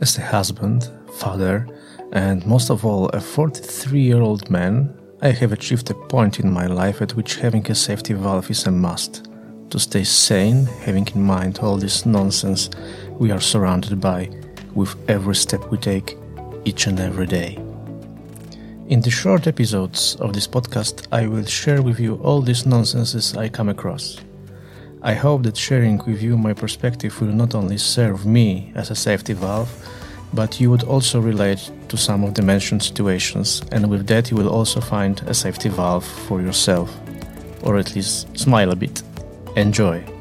As a husband, father, and most of all a 43 year old man, I have achieved a point in my life at which having a safety valve is a must. To stay sane, having in mind all this nonsense we are surrounded by with every step we take each and every day. In the short episodes of this podcast, I will share with you all these nonsenses I come across. I hope that sharing with you my perspective will not only serve me as a safety valve, but you would also relate to some of the mentioned situations, and with that, you will also find a safety valve for yourself, or at least smile a bit. Enjoy!